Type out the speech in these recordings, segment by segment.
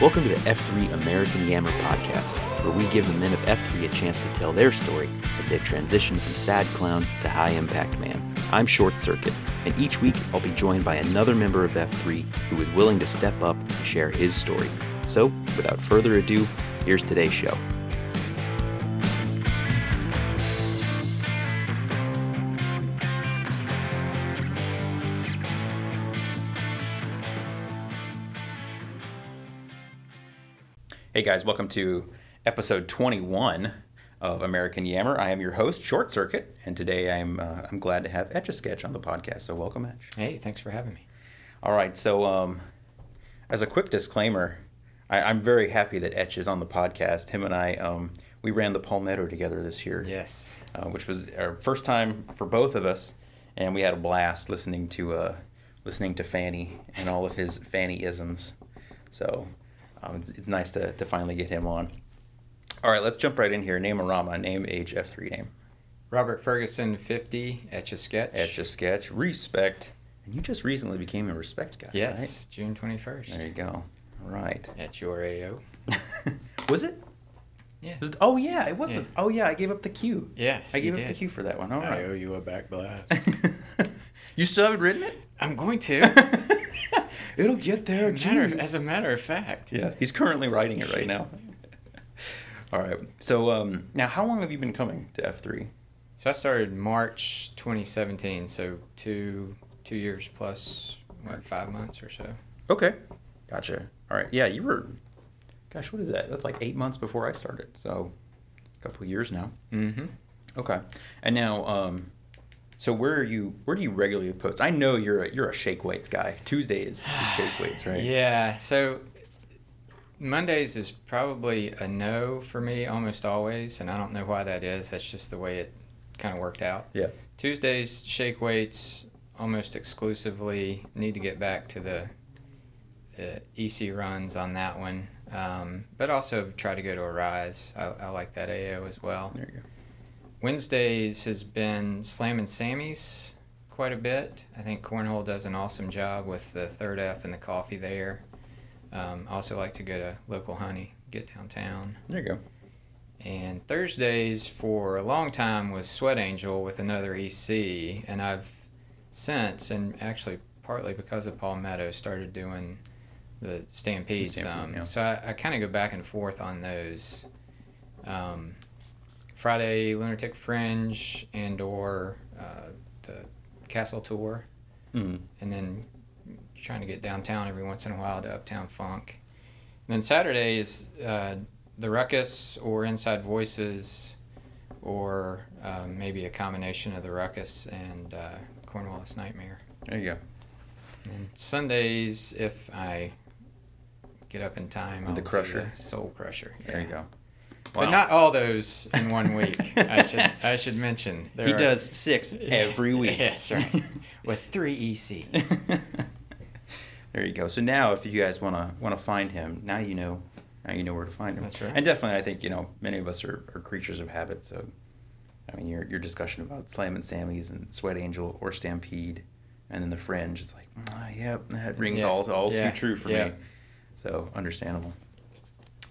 Welcome to the F3 American Yammer podcast, where we give the men of F3 a chance to tell their story as they've transitioned from sad clown to high impact man. I'm Short Circuit, and each week I'll be joined by another member of F3 who is willing to step up and share his story. So, without further ado, here's today's show. Hey guys, welcome to episode 21 of American Yammer. I am your host, Short Circuit, and today I'm uh, I'm glad to have Etch a Sketch on the podcast. So welcome, Etch. Hey, thanks for having me. All right, so um, as a quick disclaimer, I, I'm very happy that Etch is on the podcast. Him and I, um, we ran the Palmetto together this year, Yes. uh, which was our first time for both of us, and we had a blast listening to uh, listening to Fanny and all of his Fanny isms. So um, it's, it's nice to, to finally get him on. All right, let's jump right in here. Name a Rama, name, age, F3 name. Robert Ferguson, 50, Etch a Sketch. Etch a sketch, respect. And you just recently became a respect guy. Yes, June 21st. There you go. All right. At your AO. was it? Yeah. Was it- Oh yeah, it was Yeah. the. Oh yeah, I gave up the Q. Yes, I gave up the did. Q for that one. All I right. owe you a back blast. you still haven't written it? I'm going to. It'll get there. matter of, geez. as a matter of fact. Yeah, he's currently writing it right now. All right. So um, now, how long have you been coming to F three? So I started March 2017, so two two years plus, what, five months or so. Okay. Gotcha. All right. Yeah, you were. Gosh, what is that? That's like eight months before I started. So, a couple years now. Mm-hmm. Okay. And now, um, so where are you? Where do you regularly post? I know you're a, you're a shake weights guy. Tuesdays is shake weights, right? Yeah, so Mondays is probably a no for me almost always, and I don't know why that is. That's just the way it kind of worked out. Yeah. Tuesdays, shake weights almost exclusively. Need to get back to the, the EC runs on that one, um, but also try to go to a rise. I, I like that AO as well. There you go. Wednesdays has been Slam and Sammy's quite a bit. I think Cornhole does an awesome job with the third F and the coffee there. Um, I also like to go to Local Honey, get downtown. There you go. And Thursdays for a long time was Sweat Angel with another EC, and I've since, and actually partly because of Palmetto, started doing the Stampede, Stampede, some. yeah. So I, I kind of go back and forth on those. Um, Friday Lunatic Fringe and or uh, the Castle Tour, Mm. and then trying to get downtown every once in a while to Uptown Funk. And then Saturday is uh, the Ruckus or Inside Voices, or uh, maybe a combination of the Ruckus and uh, Cornwallis Nightmare. There you go. And Sundays, if I get up in time, With the Crusher. Soul Crusher. There you yeah. Go. But not all those in one week. I should I should mention. There he are- does six every week. Yes, right. With three ECs. there you go. So now, if you guys want to want to find him, now you know. Now you know where to find him. That's right. And definitely, I think you know many of us are, are creatures of habit. So, I mean, your your discussion about Slam and Sammy's and Sweat Angel or Stampede, and then the Fringe. It's like, ah, yep, that rings Yeah. all all Yeah. too true for Yeah. me. So understandable.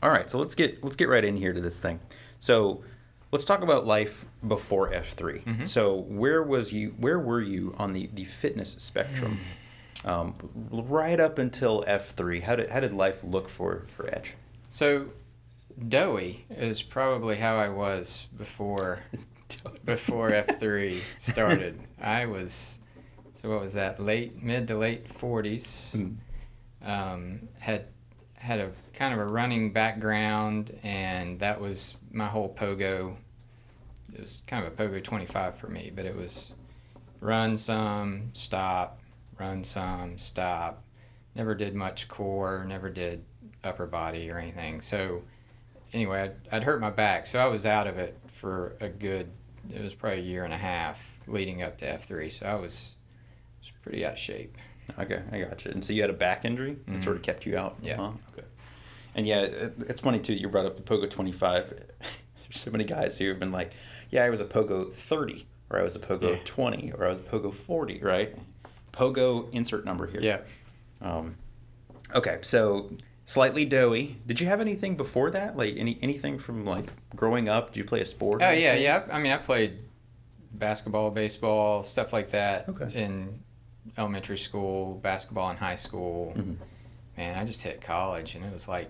All right, so let's get let's get right in here to this thing. So let's talk about life before F 3 Mhm. So where was you? Where were you on the the fitness spectrum? Um, right up until F three, how did how did life look for for Edge? So, doughy is probably how I was before before F three started. I was so what was that? Late mid to late forties. Mm. Um, had had a kind of a running background, and that was my whole pogo. It was kind of a pogo twenty five for me, but it was run some, stop, run some, stop. Never did much core. Never did upper body or anything. So anyway, I'd, I'd hurt my back, so I was out of it for a good. It was probably a year and a half leading up to F three. So I was was pretty out of shape. Okay, I got you. And so you had a back injury that Mhm. sort of kept you out. Yeah. Huh? Okay. And yeah, it, it's funny too. You brought up the Pogo twenty five. There's so many guys who have been like, "Yeah, I was a Pogo thirty, or I was a Pogo Yeah. twenty, or I was a Pogo forty, right?" Pogo insert number here. Yeah. Um, okay, so slightly doughy. Did you have anything before that? Like any anything from like growing up? Did you play a sport? or Oh yeah, yeah. I mean, I played basketball, baseball, stuff like that Okay. in elementary school, basketball in high school. Mhm. Man, I just hit college, and it was like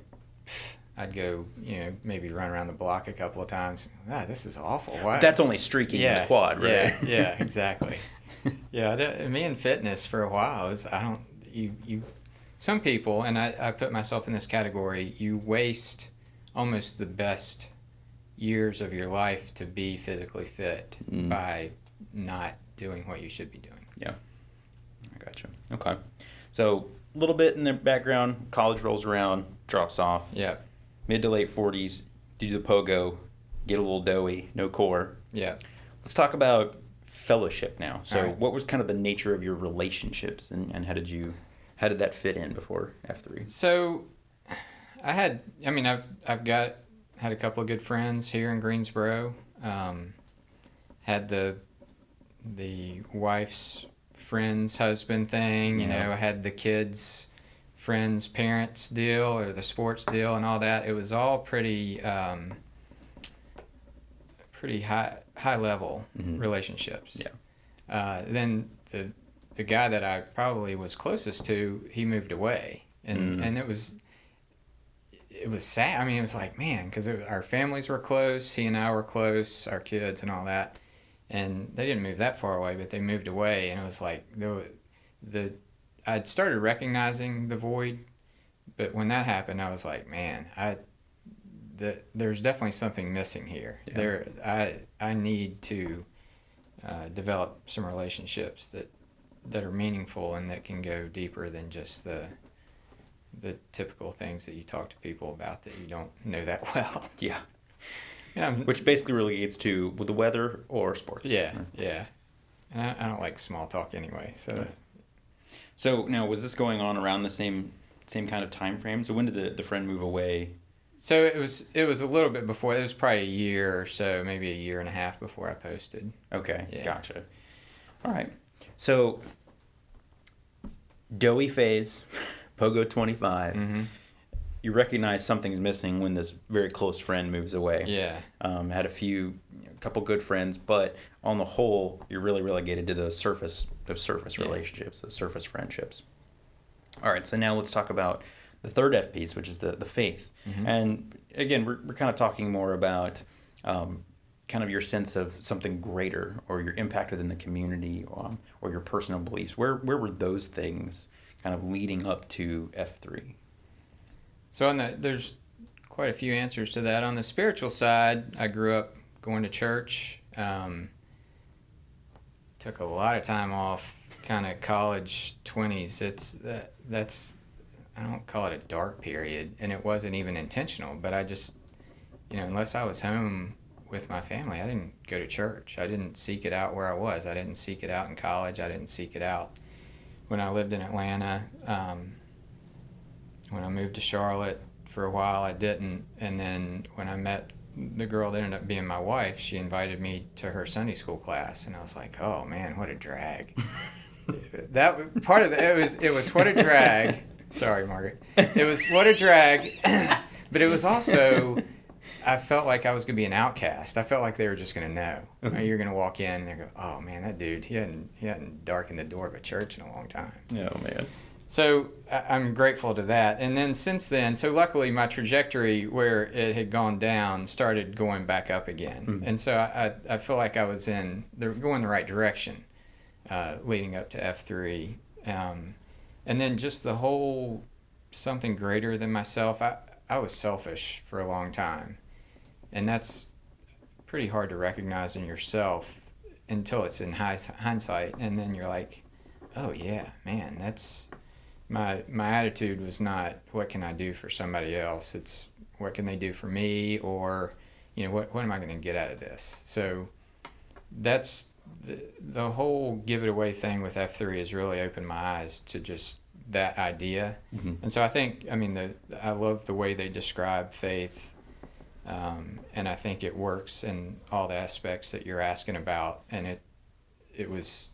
I'd go, you know, maybe run around the block a couple of times. Ah, this is awful. Why? That's only streaking in the quad, right? Yeah, yeah, exactly. yeah, did- me and fitness for a while is I don't you you some people and I, I put myself in this category. You waste almost the best years of your life to be physically fit Mm. by not doing what you should be doing. Yeah. Gotcha. Okay. So a little bit in the background, college rolls around, drops off. Yeah, Mid to late forties, do the pogo, get a little doughy, no core. yeah. Let's talk about fellowship now. So right. what was kind of the nature of your relationships and, and how did you how did that fit in before F three? So, I had. I mean, I've I've got had a couple of good friends here in Greensboro. Um, had the the wife's friend's husband thing. You Yeah. know, had the kids' friends' parents deal or the sports deal and all that. It was all pretty um, pretty high high level Mhm. relationships. Yeah. Uh, then the the guy that I probably was closest to, he moved away, and Mm. and it was it was sad. I mean, it was like man, because our families were close. He and I were close, our kids and all that, and they didn't move that far away, but they moved away, and it was like the the I'd started recognizing the void, but when that happened, I was like, man, I. The, there's definitely something missing here. Yeah. There, I I need to uh, develop some relationships that that are meaningful and that can go deeper than just the the typical things that you talk to people about that you don't know that well. Yeah. Yeah, I'm- Which basically relates to the weather or sports. yeah, yeah. And I, I don't like small talk anyway. So Right. So now was this going on around the same same kind of time frame? So when did the, the friend move away? so it was it was a little bit before. It was probably a year or so, maybe a year and a half before I posted. Okay, Yeah. gotcha. All right. So doughy phase, Pogo twenty five. Mm-hmm. You recognize something's missing when this very close friend moves away. Yeah, Um, had a few, a couple good friends, but on the whole, you're really relegated to those surface, those surface Yeah. relationships, those surface friendships. All right, so now let's talk about the third F piece, which is the the faith. Mhm. And again, we're we're kind of talking more about um, kind of your sense of something greater, or your impact within the community, um, or your personal beliefs. Where where were those things kind of leading up to F three? So on the there's quite a few answers to that. On the spiritual side, I grew up going to church. Um, took a lot of time off, kind of college twenties. It's that that's I don't call it a dark period, and it wasn't even intentional. But I just you know unless I was home with my family, I didn't go to church. I didn't seek it out where I was. I didn't seek it out in college. I didn't seek it out when I lived in Atlanta. Um, when I moved to Charlotte for a while, I didn't. And then when I met the girl that ended up being my wife, she invited me to her Sunday school class, and I was like, "Oh man, what a drag!" that part of the, it was it was what a drag. Sorry, Margaret. It was what a drag, but it was also I felt like I was gonna be an outcast. I felt like they were just gonna know. Mm-hmm. You're gonna walk in and they go, "Oh man, that dude, he hadn't he hadn't darkened the door of a church in a long time." Oh man. So I'm grateful to that. And then since then, so luckily my trajectory where it had gone down started going back up again. Mhm. And so I, I, feel like I was in the going the right direction uh, leading up to F3. Um, and then just the whole something greater than myself. I, I was selfish for a long time. And that's pretty hard to recognize in yourself until it's in hindsight. And then you're like, oh, yeah, man, that's my my attitude was not what can I do for somebody else. It's what can they do for me, or you know what what am I going to get out of this? So that's the the whole give it away thing with F three has really opened my eyes to just that idea. hmm And so I think I mean the I love the way they describe faith. Um, and I think it works in all the aspects that you're asking about, and it it was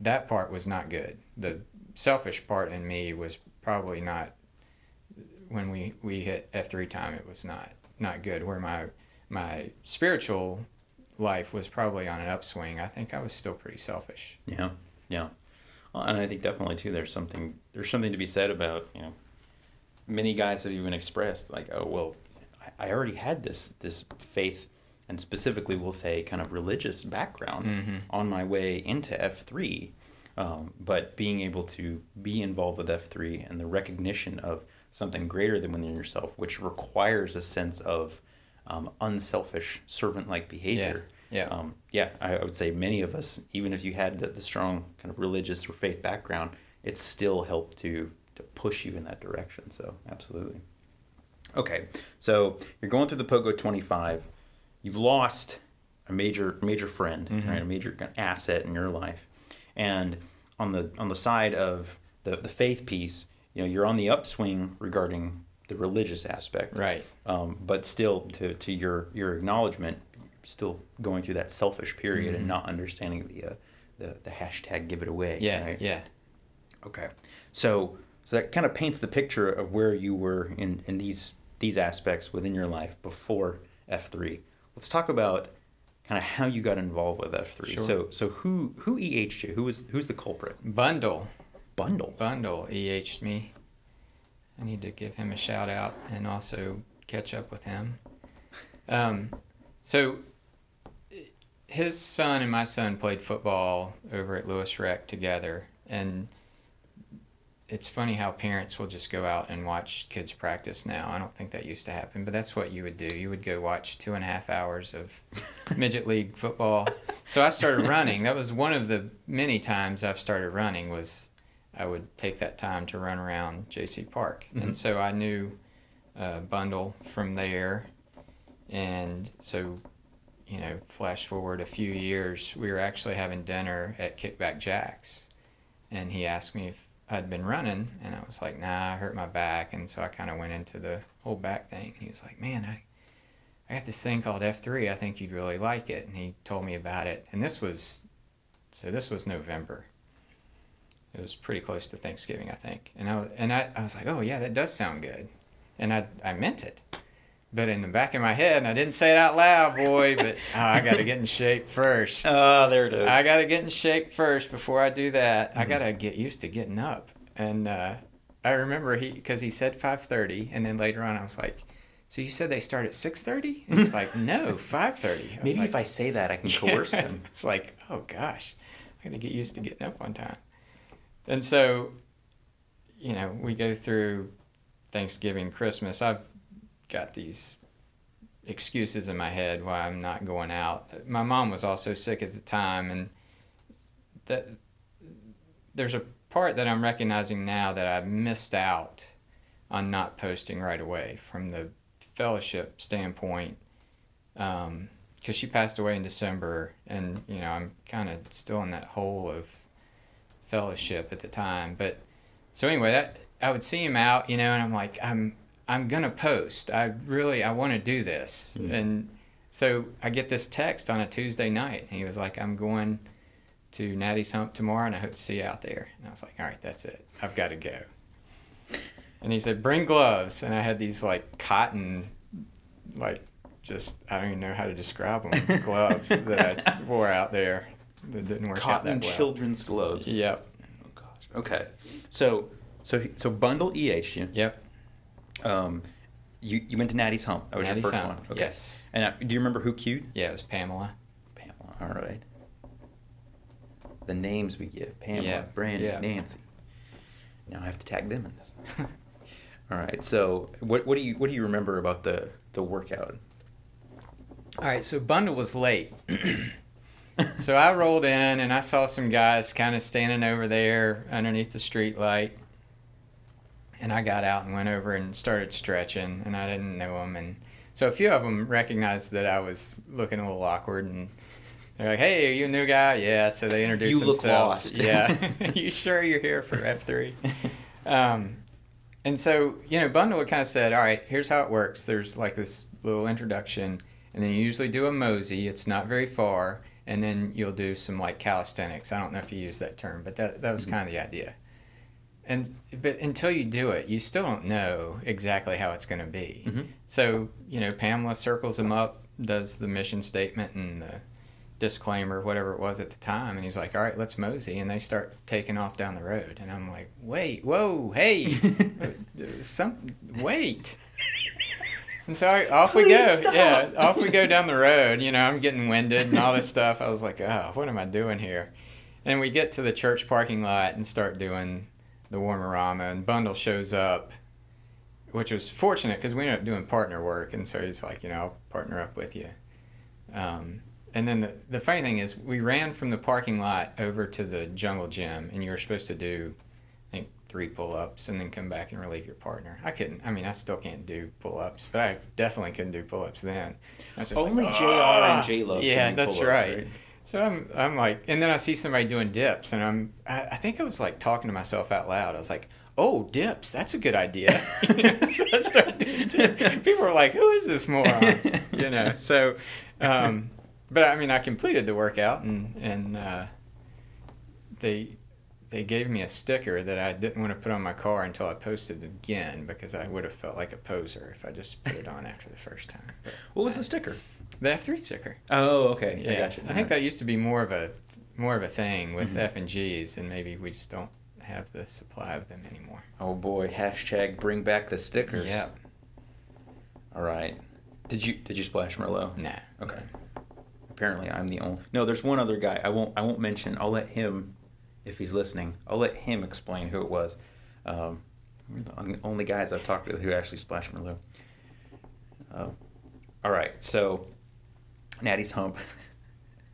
that part was not good. The selfish part in me was probably not when we we hit F three time, it was not not good. Where my my spiritual life was probably on an upswing. I think I was still pretty selfish. Yeah, yeah, well, and I think definitely too. There's something there's something to be said about you know, many guys have even expressed like, oh well, I, already had this this faith, and specifically we'll say kind of religious background Mhm. on my way into F three. Um, but being able to be involved with F3 and the recognition of something greater than within yourself, which requires a sense of um, unselfish, servant like behavior. Yeah. Um, yeah, I, I would say many of us, even if you had the, the strong kind of religious or faith background, it still helped to, to push you in that direction. So, absolutely. Okay, so you're going through the Pogo 25. You've lost a major major friend, Mhm. right? A major asset in your life, and on the on the side of the the faith piece, you know, you're on the upswing regarding the religious aspect, Right. um, but still to, to your your acknowledgement still going through that selfish period and Mhm. not understanding the, uh, the the hashtag give it away Yeah. right? Yeah. okay so so that kind of paints the picture of where you were in in these these aspects within your life before F3 let's talk about kind of how you got involved with F3 Sure. so so who who EH'd you who was who's the culprit Bundle. bundle Bundle EH'd me. I need to give him a shout out and also catch up with him. Um, so his son and my son played football over at Lewis Rec together, and it's funny how parents will just go out and watch kids practice now. I don't think that used to happen, but that's what you would do. You would go watch two and a half hours of midget league football. So I started running. That was one of the many times I've started running was I would take that time to run around Jaycee Park. Mhm. And so I knew uh, Bundle from there. And so, you know, flash forward a few years, we were actually having dinner at Kickback Jacks. And he asked me if I'd been running. And I was like, nah, I hurt my back. And so I kind of went into the whole back thing. And he was like, man, I, I got this thing called F3. I think you'd really like it. And he told me about it. And this was, so this was November. It was pretty close to Thanksgiving, I think. And I and I, I was like, oh yeah, that does sound good. And I, I meant it. But in the back of my head, and I didn't say it out loud, boy, but oh, I got to get in shape first. ah there it is I got to get in shape first before I do that. I Mhm. got to get used to getting up. And uh, I remember he because he said 5:30, and then later on I was like, "So you said they start at 6:30?" And he's like, "No, 5:30." maybe if I say that I can coerce him it's like, oh gosh, I got to get used to getting up on time. And so, you know, we go through Thanksgiving, Christmas. I've got these excuses in my head why I'm not going out. My mom was also sick at the time, and that there's a part that I'm recognizing now that I missed out on not posting right away from the fellowship standpoint. Um, because she passed away in December, and you know I'm kind of still in that hole of fellowship at the time. But so anyway, that I would see him out, you know, and I'm like, I'm I'm gonna post. I really I want to do this, Mm. and so I get this text on a Tuesday night, and he was like, I'm going to Natty's Hump tomorrow, and I hope to see you out there. And I was like, all right, that's it. I've got to go. And he said, bring gloves, and I had these like cotton, like just I don't even know how to describe them gloves that I wore out there that didn't work out cotton that well. children's gloves Yep. Oh gosh. Okay. So so so bundle EH you. Yep. Um, you you went to Natty's Hump. That was Natty's your first Hump, one. Okay. yes. And uh, do you remember who cued? Yeah, it was Pamela. Pamela. All right. The names we give: Pamela, Yeah, Brandy, yeah. Nancy. Now I have to tag them in this. All right. So what what do you what do you remember about the the workout? All right, so Bundle was late. so I rolled in and I saw some guys kind of standing over there underneath the street light. And I got out and went over and started stretching, and I didn't know them. And so a few of them recognized that I was looking a little awkward, and they're like, "Hey, are you a new guy?" Yeah. So they introduced You look themselves. lost. Yeah. you sure you're here for F three? Um, and so, you know, Bundle had kind of said, all right, here's how it works. There's like this little introduction, and then you usually do a mosey. It's not very far. And then you'll do some like calisthenics. I don't know if you use that term, but that, that was Mhm. kind of the idea. And but until you do it, you still don't know exactly how it's going to be. Mhm. So you know, Pamela circles him up, does the mission statement and the disclaimer, whatever it was at the time, and he's like, "All right, let's mosey," and they start taking off down the road, and I'm like, "Wait, whoa, hey, some wait." And so I, off we go. stop. Yeah, off we go down the road. You know, I'm getting winded and all this stuff. I was like, oh, what am I doing here? And we get to the church parking lot and start doing the Warmerama, and Bundle shows up, which was fortunate because we ended up doing partner work. And so he's like, you know, I'll partner up with you. Um, and then the, the funny thing is, we ran from the parking lot over to the jungle gym, and you were supposed to do, I think, three pull ups and then come back and relieve your partner. I couldn't, I mean, I still can't do pull ups, but I definitely couldn't do pull ups then. I was just Only like, JR "Ah!" and J Lo. Yeah, that's right. So I'm, I'm like, and then I see somebody doing dips, and I'm, I, I think I was like talking to myself out loud. I was like, "Oh, dips, that's a good idea." so I started doing dips. People were like, "Who is this moron?" you know. So, um, but I mean, I completed the workout, and and uh, they they gave me a sticker that I didn't want to put on my car until I posted it again because I would have felt like a poser if I just put it on after the first time. But What was the sticker? the F3 sticker. Oh, okay. Yeah, I got you. I think that used to be more of a more of a thing with Mhm. F and G's, and maybe we just don't have the supply of them anymore. Oh boy! Hashtag bring back the stickers. Yeah. All right. Did you did you splash Merlot? Nah. Okay. Apparently, I'm the only. No, there's one other guy. I won't. I won't mention. I'll let him, if he's listening. I'll let him explain who it was. Um, we're the only guys I've talked to who actually splashed Merlot. Uh, all right. So, Natty's hump,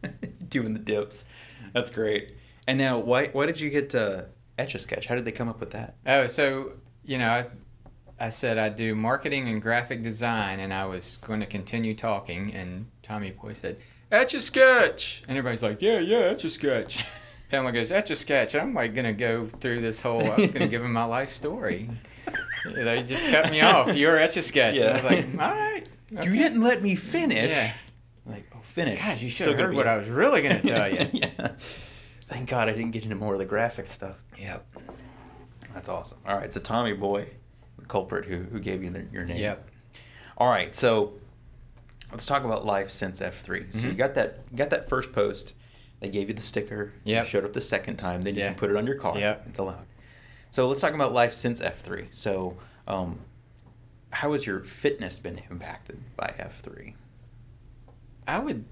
doing the dips. That's great. And now, why why did you get uh, Etch a Sketch? How did they come up with that? Oh, so you know, I, I said I do marketing and graphic design, and I was going to continue talking, and Tommy Boy said, "Etch a sketch," and everybody's like, "Yeah, yeah, etch a sketch." Pamela goes, "Etch a sketch." I'm like gonna go through this whole. I was gonna give him my life story. they just cut me off. You're etch a sketch. And I was like, all right. You didn't let me finish. Yeah. Like, oh, finish. God, you should have heard what I was really gonna tell you. yeah. Thank God I didn't get into more of the graphic stuff. Yep. That's awesome. All right, so Tommy Boy, the culprit who, who gave you the, your name. Yep. All right, so let's talk about life since F three. So you Mhm. got that you got that first post. They gave you the sticker. Yeah. Showed up the second time. Then you can put it on your car. Yeah. It's allowed. So let's talk about life since F three. So, um, how has your fitness been impacted by F three? I would,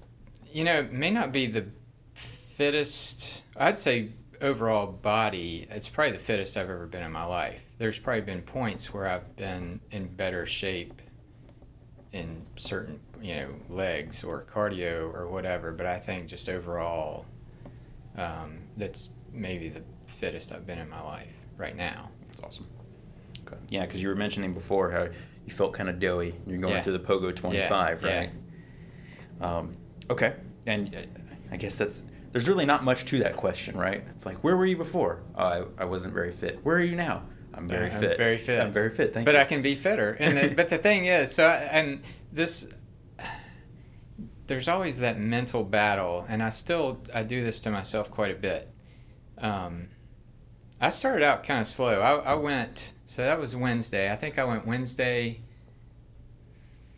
you know, it may not be the fittest. I'd say overall body, it's probably the fittest I've ever been in my life. There's probably been points where I've been in better shape in certain, you know, legs or cardio or whatever, but I think just overall, um, that's maybe the fittest I've been in my life right now. That's awesome. Okay. Yeah, because you were mentioning before how you felt kind of doughy. You're going Yeah. through the Pogo 25, Yeah, right? Um, okay. And uh, I guess that's there's really not much to that question, right? It's like, where were you before? Oh, I, I wasn't very fit. Where are you now? I'm very I'm fit. very fit. I'm very fit. Thank you. but you. I can be fitter. And the, but the thing is, so I, and this, there's always that mental battle, and I still I do this to myself quite a bit. Um, I started out kind of slow. I, I went so that was Wednesday. I think I went Wednesday,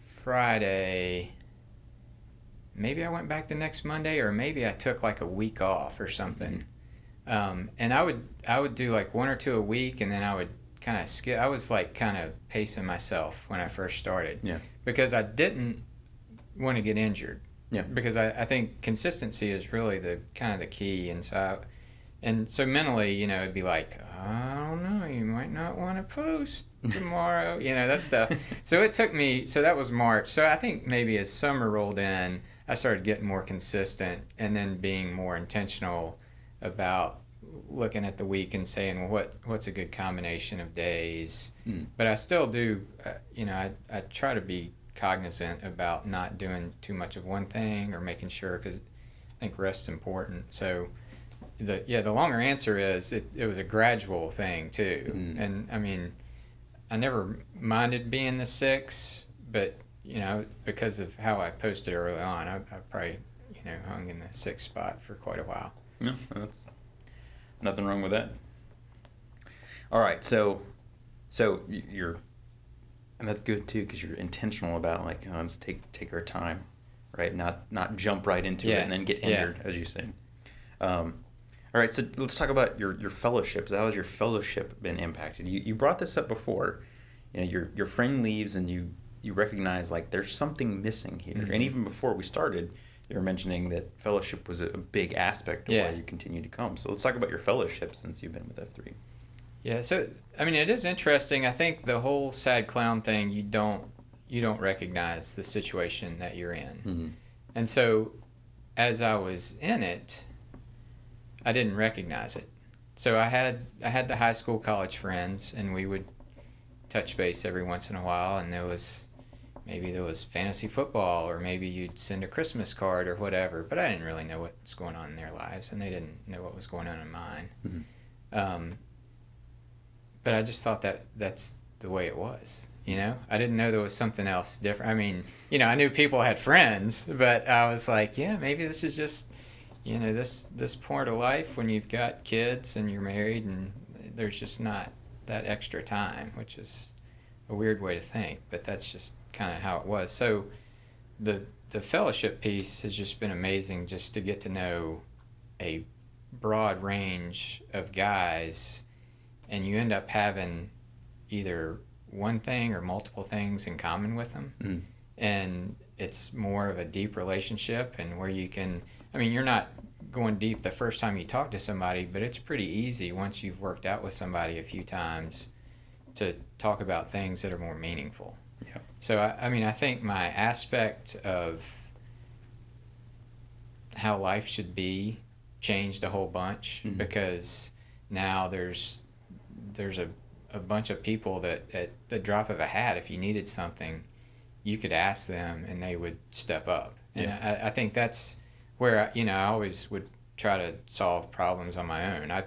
Friday. Maybe I went back the next Monday, or maybe I took like a week off or something. Um, and I would I would do like one or two a week, and then I would kind of skip. I was like kind of pacing myself when I first started Yeah. because I didn't want to get injured. Yeah. Because I, I think consistency is really the kind of the key, and so I, and so mentally, you know, it'd be like I don't know, you might not want to post tomorrow, you know that stuff. So it took me. So that was March. So I think maybe as summer rolled in, I started getting more consistent, and then being more intentional about looking at the week and saying, well, what what's a good combination of days. Mm. But I still do, uh, you know, I, I try to be cognizant about not doing too much of one thing or making sure because I think rest's important. So the yeah, the longer answer is it, it was a gradual thing too. Mm. And I mean, I never minded being the six, but you know, because of how I posted early on, I, I probably you know hung in the sixth spot for quite a while. No, that's nothing wrong with that. All right, so so you're, and that's good too because you're intentional about like oh, let's take take our time, right? Not not jump right into it and then get yeah. injured, as you say. Um, all right, so let's talk about your your fellowships. How has your fellowship been impacted? You you brought this up before. You know, your your friend leaves and you you recognize like there's something missing here. Mhm. And even before we started, you were mentioning that fellowship was a, big aspect of Yeah. why you continue to come. So let's talk about your fellowship since you've been with F three. Yeah, so I mean, it is interesting. I think the whole sad clown thing, you don't you don't recognize the situation that you're in, Mm-hmm. and so as I was in it, I didn't recognize it. So I had I had the high school, college friends, and we would touch base every once in a while, and there was maybe there was fantasy football, or maybe you'd send a Christmas card or whatever. But I didn't really know what was going on in their lives, and they didn't know what was going on in mine. Mhm. Um, but I just thought that that's the way it was. You know, I didn't know there was something else different. I mean, you know, I knew people had friends, but I was like, yeah, maybe this is just, you know, this this part of life when you've got kids and you're married and there's just not that extra time, which is a weird way to think, but that's just kind of how it was. So, the the fellowship piece has just been amazing, just to get to know a broad range of guys and you end up having either one thing or multiple things in common with them Mm. and it's more of a deep relationship and where you can i mean you're not going deep the first time you talk to somebody but it's pretty easy once you've worked out with somebody a few times to talk about things that are more meaningful Yeah. so i, I mean i think my aspect of how life should be changed a whole bunch Mhm. because now there's there's a, a bunch of people that at the drop of a hat if you needed something you could ask them and they would step up and Yeah. I, I think that's where I, you know i always would try to solve problems on my own i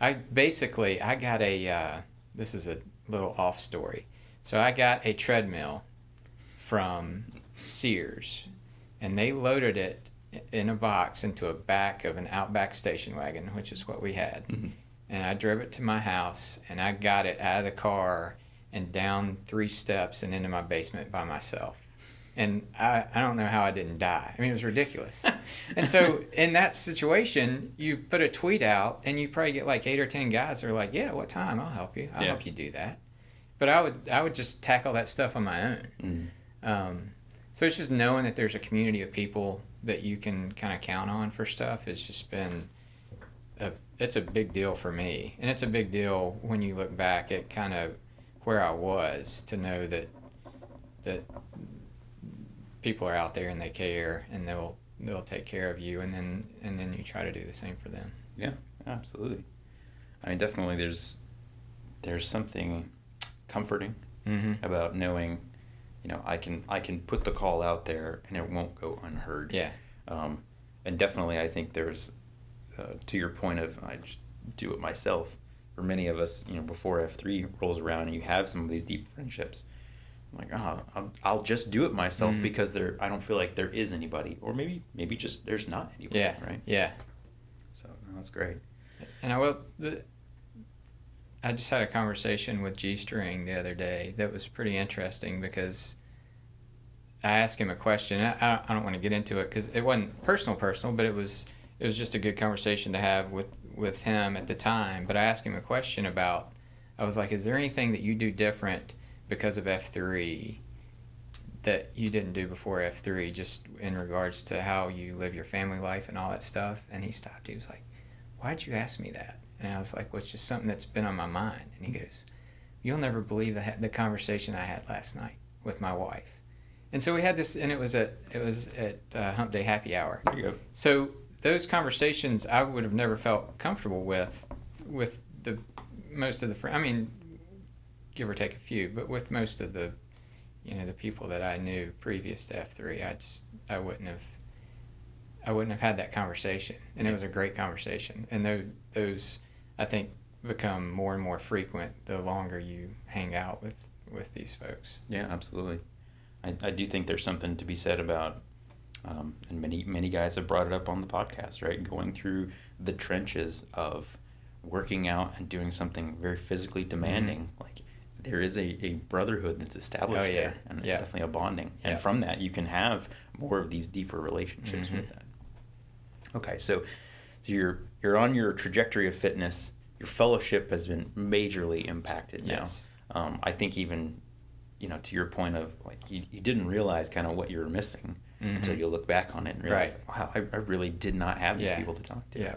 i basically i got a uh, this is a little off story so i got a treadmill from sears and they loaded it in a box into a back of an outback station wagon which is what we had Mhm. And I drove it to my house and I got it out of the car and down three steps and into my basement by myself. And I, I don't know how I didn't die. I mean, it was ridiculous. and so, in that situation, you put a tweet out and you probably get like eight or 10 guys that are like, Yeah, what time? I'll help you. I'll Yeah. help you do that. But I would, I would just tackle that stuff on my own. Mm. Um, so it's just knowing that there's a community of people that you can kind of count on for stuff has just been a it's a big deal for me, and it's a big deal when you look back at kind of where I was to know that that people are out there and they care and they'll they'll take care of you, and then and then you try to do the same for them. Yeah, absolutely. I mean, definitely. There's there's something comforting Mm-hmm. about knowing, you know, I can I can put the call out there and it won't go unheard. Yeah. Um, and definitely, I think there's, uh, to your point of I just do it myself. For many of us, you know, before F three rolls around and you have some of these deep friendships, I'm like, ah, I'll, I'll just do it myself Mhm. because there I don't feel like there is anybody, or maybe maybe just there's not anybody. Yeah. Right. Yeah. So no, that's great. And I will. The, I just had a conversation with G String the other day that was pretty interesting because I asked him a question. I I don't want to get into it because it wasn't personal, personal, but it was it was just a good conversation to have with with him at the time. But I asked him a question about. I was like, "Is there anything that you do different because of F three that you didn't do before F three, just in regards to how you live your family life and all that stuff?" And he stopped. He was like, "Why'd you ask me that?" And I was like, "Well, it's just something that's been on my mind." And he goes, "You'll never believe the the conversation I had last night with my wife." And so we had this, and it was at it was at uh, Hump Day Happy Hour. There you go. So those conversations I would have never felt comfortable with, with the most of the friends. I mean, give or take a few, but with most of the, you know, the people that I knew previous to F three, I just I wouldn't have. I wouldn't have had that conversation, and it was a great conversation. And those, those I think, become more and more frequent the longer you hang out with with these folks. Yeah, absolutely. I, I do think there's something to be said about, um, and many many guys have brought it up on the podcast, right? Going through the trenches of working out and doing something very physically demanding, like there is a, a brotherhood that's established Mm-hmm. Oh, yeah. there and Yeah. definitely a bonding. And from that, you can have more of these deeper relationships with Mhm. that. Okay, so, so you're you're on your trajectory of fitness. Your fellowship has been majorly impacted now. Yes. Um, I think even, you know, to your point of like you, you didn't realize kind of what you were missing until Mhm. you look back on it and realize, Right. wow, I, I really did not have these Yeah. people to talk to. Yeah.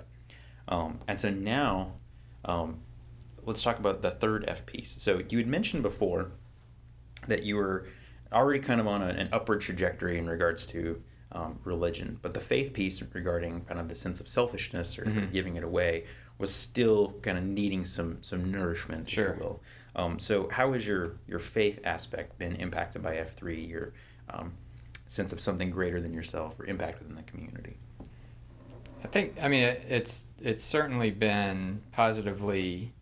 Um, and so now, um, let's talk about the third F piece. So you had mentioned before that you were already kind of on a, an upward trajectory in regards to um, religion, but the faith piece regarding kind of the sense of selfishness or Mhm. giving it away was still kind of needing some some nourishment, if Sure. you will. Um, so how has your your faith aspect been impacted by F three? Your um, sense of something greater than yourself or impact within the community? I think I mean it, it's it's certainly been positively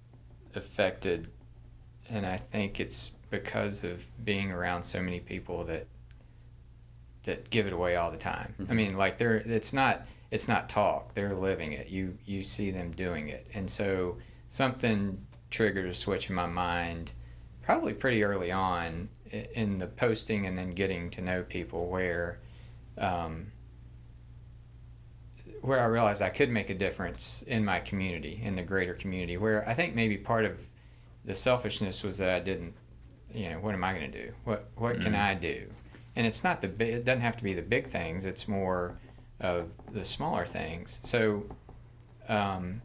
affected, and I think it's because of being around so many people that that give it away all the time. I Mhm. mean, like they're it's not it's not talk; they're living it. You you see them doing it, and so something triggered a switch in my mind, probably pretty early on i- in the posting and then getting to know people where. Um, where I realized I could make a difference in my community, in the greater community, where I think maybe part of the selfishness was that I didn't, you know, what am I going to do? What what can Mm. I do? And it's not the big, it doesn't have to be the big things. It's more of the smaller things. So, um,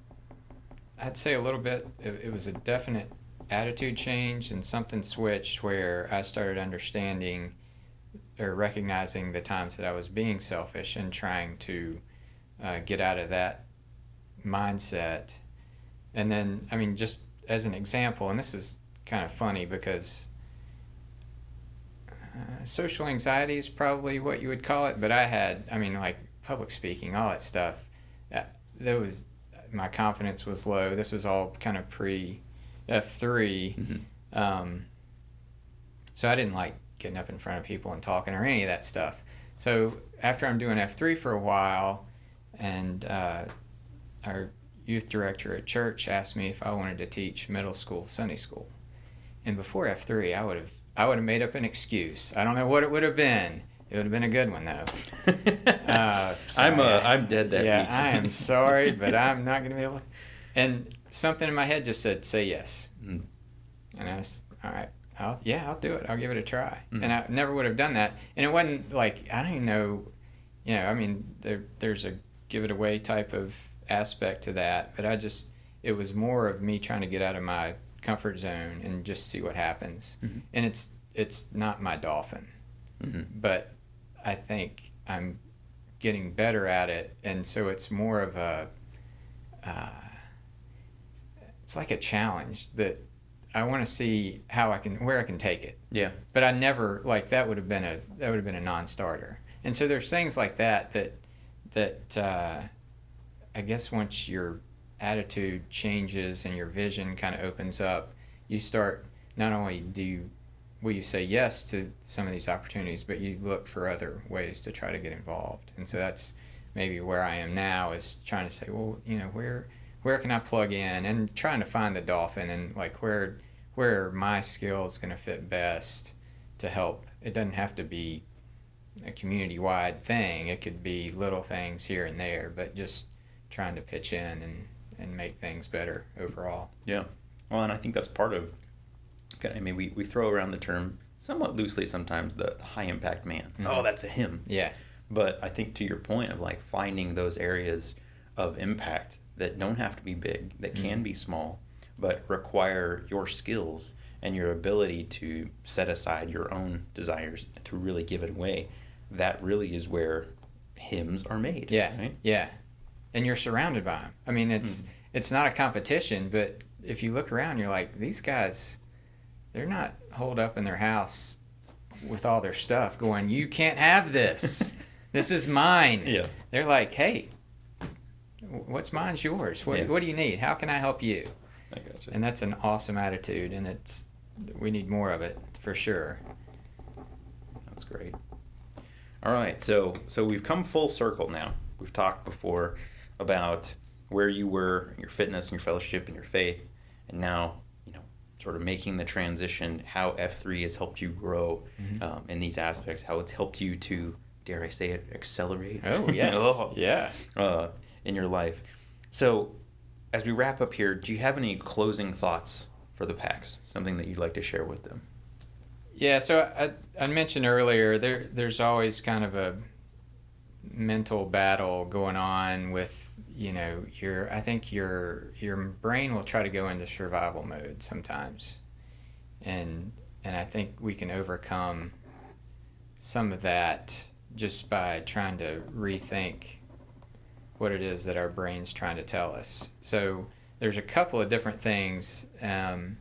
I'd say a little bit. It, it was a definite attitude changed and something switched where I started understanding or recognizing the times that I was being selfish and trying to uh, get out of that mindset. And then, I mean, just as an example, and this is kind of funny because uh, social anxiety is probably what you would call it, but I had, I mean, like public speaking, all that stuff. Uh, there was my confidence was low. This was all kind of pre F 3 Mhm. um, so I didn't like getting up in front of people and talking or any of that stuff. So after I'm doing F3 for a while, and uh, our youth director at church asked me if I wanted to teach middle school Sunday school. And before F3, I would have I would have made up an excuse. I don't know what it would have been. It would have been a good one though. Uh, I'm uh, I'm dead that yeah, week. I am sorry, but I'm not going to be able. To... And something in my head just said, "Say yes." Mm. And I was, all right, I'll, yeah, I'll do it. I'll give it a try. Mhm. And I never would have done that. And it wasn't like, I don't even know, you know, I mean, there, there's a give it away type of aspect to that. But I just, it was more of me trying to get out of my comfort zone and just see what happens. Mhm. And it's, it's not my dolphin, Mhm. but I think I'm getting better at it. And so it's more of a, uh, it's like a challenge that I want to see how I can where I can take it. Yeah. But I never like that would have been a that would have been a non-starter. And so there's things like that that that uh, I guess once your attitude changes and your vision kind of opens up, you start not only do you will you say yes to some of these opportunities, but you look for other ways to try to get involved. And so that's maybe where I am now is trying to say, well, you know, where where can I plug in and trying to find the dolphin and like where where my skills going to fit best to help. It doesn't have to be a community wide thing. It could be little things here and there, but just trying to pitch in and and make things better overall. Yeah. Well, and I think that's part of. I mean, we, we throw around the term somewhat loosely sometimes the, the high impact man. Mhm. Oh, that's a him. Yeah. But I think to your point of like finding those areas of impact that don't have to be big, that can Mhm. be small, but require your skills and your ability to set aside your own desires to really give it away. That really is where hymns are made. Yeah, Right? yeah, and you're surrounded by them. I mean, it's Mm. it's not a competition, but if you look around, you're like, these guys, they're not holed up in their house with all their stuff, going, "You can't have this. this is mine." Yeah. They're like, "Hey, what's mine's yours. What Yeah. what do you need? How can I help you?" I gotcha. And that's an awesome attitude, and it's we need more of it for sure. That's great. All right, so so we've come full circle now. We've talked before about where you were, your fitness and your fellowship and your faith, and now you know sort of making the transition. How F three has helped you grow Mm-hmm. um, in these aspects. How it's helped you to dare I say it accelerate. Oh yes, Oh. yeah. uh, in your life. So, as we wrap up here, do you have any closing thoughts for the PAX? Something that you'd like to share with them? Yeah, so I, I mentioned earlier there there's always kind of a mental battle going on with you know your I think your your brain will try to go into survival mode sometimes, and and I think we can overcome some of that just by trying to rethink what it is that our brain's trying to tell us. So there's a couple of different things. Um,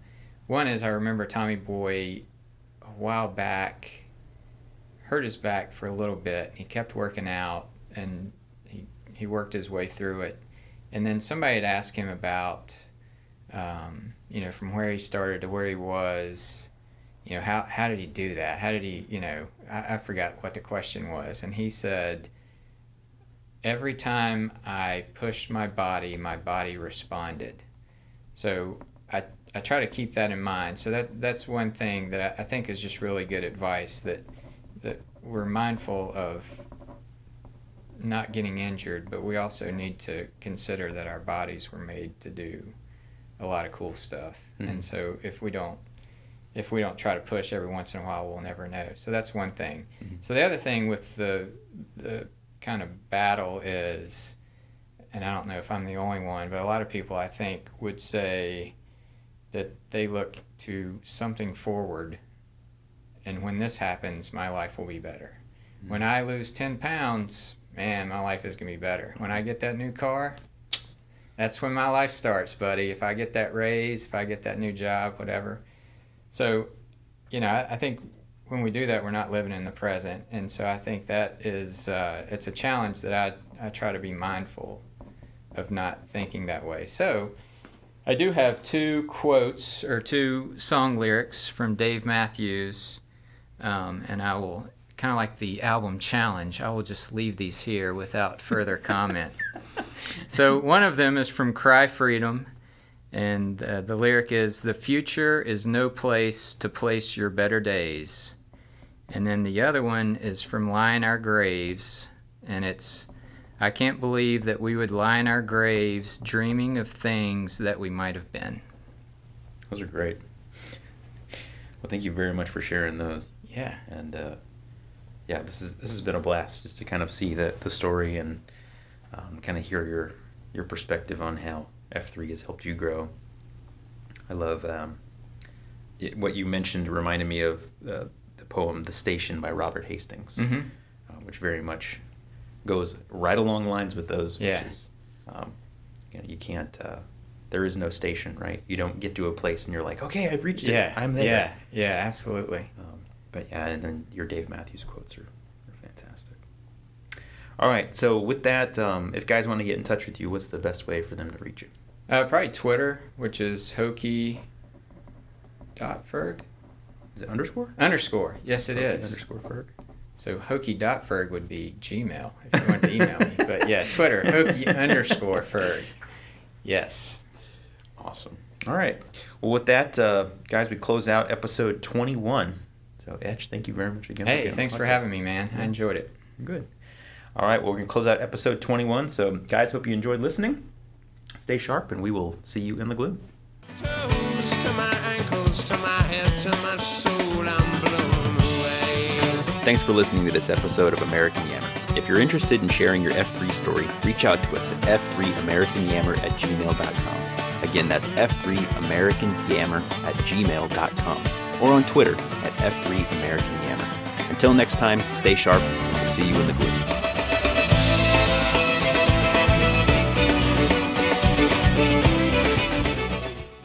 one is I remember Tommy Boy a while back hurt his back for a little bit. He kept working out and he, he worked his way through it. And then somebody had asked him about, um, you know, from where he started to where he was, you know, how, how did he do that? How did he, you know, I, I forgot what the question was. And he said, every time I pushed my body, my body responded. So I, I try to keep that in mind. So that that's one thing that I, I think is just really good advice that that we're mindful of not getting injured, but we also need to consider that our bodies were made to do a lot of cool stuff. Mhm. And so if we don't if we don't try to push every once in a while, we'll never know. So that's one thing. Mhm. So the other thing with the the kind of battle is, and I don't know if I'm the only one, but a lot of people I think would say that they look to something forward, and when this happens, my life will be better. Hmm. When I lose ten pounds, man, my life is gonna be better. When I get that new car, that's when my life starts, buddy. If I get that raise, if I get that new job, whatever. So, you know, I, I think when we do that, we're not living in the present, and so I think that is uh, it's a challenge that I I try to be mindful of not thinking that way. So, I do have two quotes or two song lyrics from Dave Matthews, um, and I will kind of like the album challenge. I will just leave these here without further comment. so one of them is from Cry Freedom, and uh, the lyric is The future is no place to place your better days. And then the other one is from Lie in Our Graves, and it's I can't believe that we would lie in our graves dreaming of things that we might have been. Those are great. Well, thank you very much for sharing those. Yeah. And uh, yeah, this is this has been a blast just to kind of see the the story and um, kind of hear your your perspective on how F three has helped you grow. I love um, it, what you mentioned. Reminded me of uh, the poem "The Station" by Robert Hastings, Mm-hmm. uh, which very much goes right along lines with those. Yeah. Which is, um, you, know, you can't. Uh, there is no station, right? You don't get to a place and you're like, okay, I've reached Yeah. it. I'm there. Yeah. Yeah. Absolutely. Um, but yeah, and then your Dave Matthews quotes are. All right, so with that, um, if guys want to get in touch with you, what's the best way for them to reach you? Uh, probably Twitter, which is hokey dot ferg Is it underscore? underscore. Yes, it Okay, is. Underscore Ferg. So hokey dot ferg would be Gmail if you want to email me. But yeah, Twitter hokey underscore ferg. Yes. Awesome. All right. Well, with that, uh, guys, we close out episode 21. So, Etch, thank you very much again. Hey, thanks for having me, man. I enjoyed it. Good. All right, well, we're going to close out episode 21. So, guys, hope you enjoyed listening. Stay sharp, and we will see you in the gloom. Toes to my ankles, to my head, to my soul, I'm blown away. Thanks for listening to this episode of American Yammer. If you're interested in sharing your F3 story, reach out to us at f3americanyammer at gmail.com. Again, that's f3americanyammer at gmail.com or on Twitter at f3americanyammer. Until next time, stay sharp. We'll see you in the gloom.